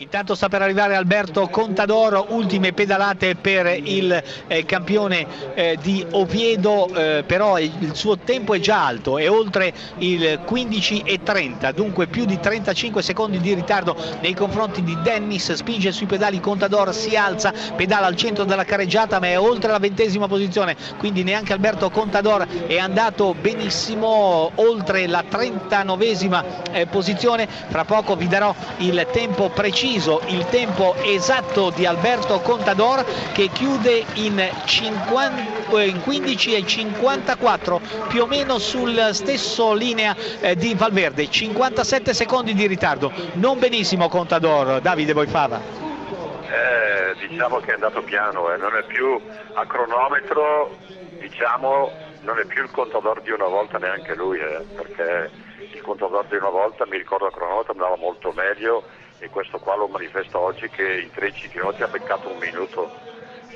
Intanto sta per arrivare Alberto Contador, ultime pedalate per il eh, campione eh, di Oviedo, eh, però il suo tempo è già alto, è oltre il 15 e 30, dunque più di 35 secondi di ritardo nei confronti di Dennis, spinge sui pedali Contador, si alza, pedala al centro della carreggiata ma è oltre la ventesima posizione, quindi neanche Alberto Contador è andato benissimo oltre la 39esima eh, posizione, fra poco vi darò il tempo preciso preciso il tempo esatto di Alberto Contador che chiude in, 50, in 15 e 54 più o meno sul stesso linea eh, di Valverde. 57 secondi di ritardo. Non benissimo Contador. Davide Boifava eh, diciamo che è andato piano eh. non è più a cronometro diciamo non è più il contador di una volta neanche lui eh, perché il contador di una volta mi ricordo a cronometro andava molto meglio e questo qua lo manifesta oggi che in 13 km ha beccato un minuto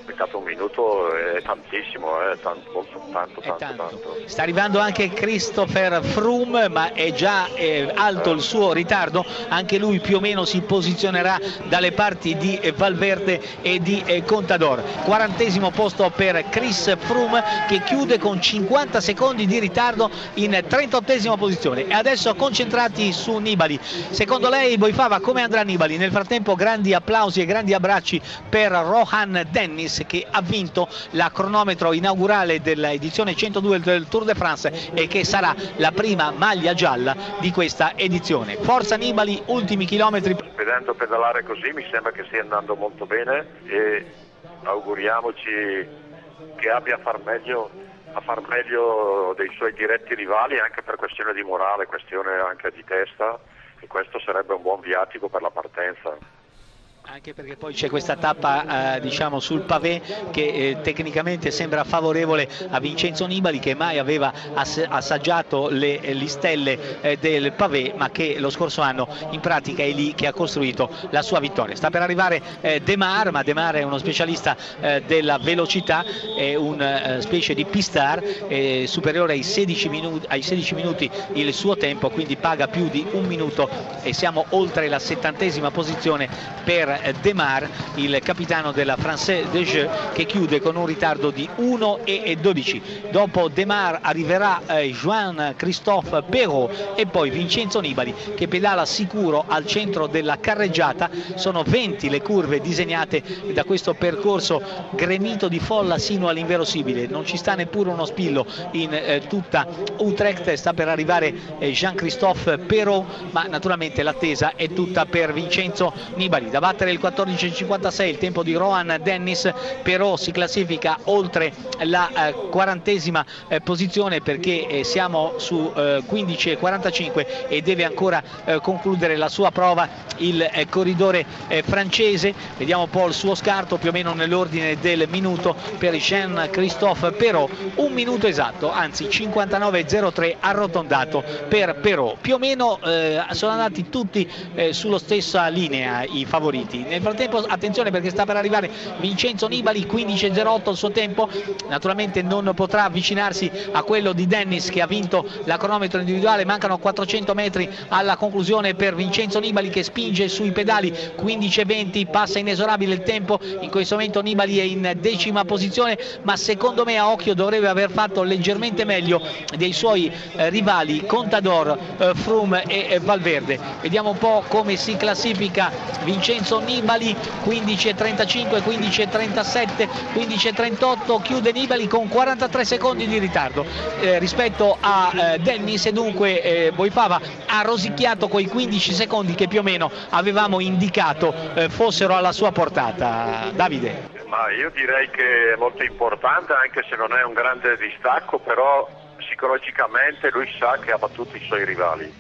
peccato un minuto è tantissimo, è tanto, tanto, tanto, tanto, Sta arrivando anche Christopher Froome, ma è già eh, alto il suo ritardo, anche lui più o meno si posizionerà dalle parti di eh, Valverde e di eh, Contador. Quarantesimo posto per Chris Froome che chiude con 50 secondi di ritardo in 38esima posizione. E adesso concentrati su Nibali. Secondo lei Boifava come andrà Nibali? Nel frattempo grandi applausi e grandi abbracci per Rohan Dennis Paris che ha vinto la cronometro inaugurale dell'edizione 102 del Tour de France e che sarà la prima maglia gialla di questa edizione. Forza Nibali, ultimi chilometri. Vedendo pedalare così mi sembra che stia andando molto bene e auguriamoci che abbia a far meglio a far meglio dei suoi diretti rivali anche per questione di morale, questione anche di testa e questo sarebbe un buon viatico per la partenza anche perché poi c'è questa tappa eh, diciamo sul pavé che eh, tecnicamente sembra favorevole a Vincenzo Nibali che mai aveva ass assaggiato le listelle eh, del pavé ma che lo scorso anno in pratica è lì che ha costruito la sua vittoria. Sta per arrivare eh, Demar ma Demar è uno specialista eh, della velocità è una eh, specie di pistar superiore ai 16, minuti, ai 16 minuti il suo tempo quindi paga più di un minuto e siamo oltre la settantesima posizione per Demar, il capitano della Française des Jeux, che chiude con un ritardo di 1 e 12. Dopo Demar arriverà eh, Juan Christophe Perrault e poi Vincenzo Nibali che pedala sicuro al centro della carreggiata. Sono 20 le curve disegnate da questo percorso gremito di folla sino all'inverosimile. Non ci sta neppure uno spillo in eh, tutta Utrecht, sta per arrivare eh, Jean-Christophe Perrault, ma naturalmente l'attesa è tutta per Vincenzo Nibali. Da battere il 14.56 il tempo di Rohan Dennis però si classifica oltre la eh, quarantesima eh, posizione perché eh, siamo su 15.45 e deve ancora concludere la sua prova il corridore francese. Vediamo un po' il suo scarto più o meno nell'ordine del minuto per Jean-Christophe Perrault un minuto esatto anzi 59.03 arrotondato per Perrault. Più o meno sono andati tutti sulla stessa linea i favoriti nel frattempo attenzione perché sta per arrivare Vincenzo Nibali 15.08 il suo tempo. Naturalmente non potrà avvicinarsi a quello di Dennis che ha vinto la cronometro individuale. Mancano 400 metri alla conclusione per Vincenzo Nibali che spinge sui pedali. 15.20 passa inesorabile il tempo. In questo momento Nibali è in decima posizione ma secondo me a occhio dovrebbe aver fatto leggermente meglio dei suoi eh, rivali Contador, eh, Froome e eh, Valverde. Vediamo un po' come si classifica Vincenzo Nibali Nibali 15.35, 15.37, 15.38 chiude Nibali con 43 secondi di ritardo eh, rispetto a eh, Dennis e dunque eh, Boifava ha rosicchiato quei 15 secondi che più o meno avevamo indicato eh, fossero alla sua portata. Davide. Ma io direi che è molto importante anche se non è un grande distacco, però psicologicamente lui sa che ha battuto i suoi rivali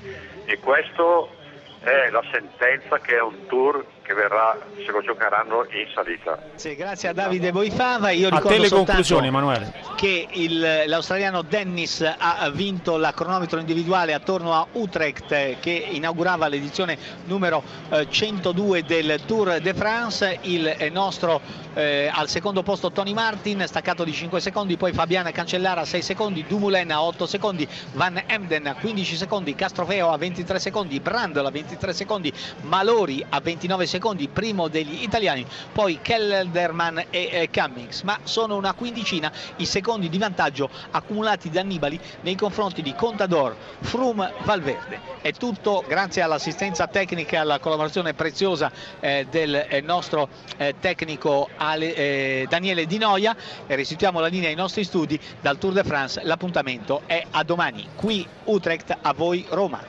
e questo è la sentenza che è un tour che verrà, se lo giocheranno in salita. Sì, grazie a Davide Boifava. Io a te le conclusioni, Emanuele. Che il, l'australiano Dennis ha vinto la cronometro individuale attorno a Utrecht che inaugurava l'edizione numero 102 eh, del Tour de France. Il eh, nostro eh, al secondo posto Tony Martin, staccato di 5 secondi, poi Fabiana Cancellara a 6 secondi, Dumoulin a 8 secondi, Van Emden a 15 secondi, Castrofeo a 23 secondi, Brandl a 26 23 secondi, Malori a 29 secondi, primo degli italiani, poi Kelderman e eh, Cummings, ma sono una quindicina i secondi di vantaggio accumulati da Annibali nei confronti di Contador, Frum, Valverde. È tutto grazie all'assistenza tecnica e alla collaborazione preziosa eh, del eh, nostro tecnico Daniele Di Noia restituiamo la linea ai nostri studi dal Tour de France. L'appuntamento è a domani qui Utrecht, a voi Roma.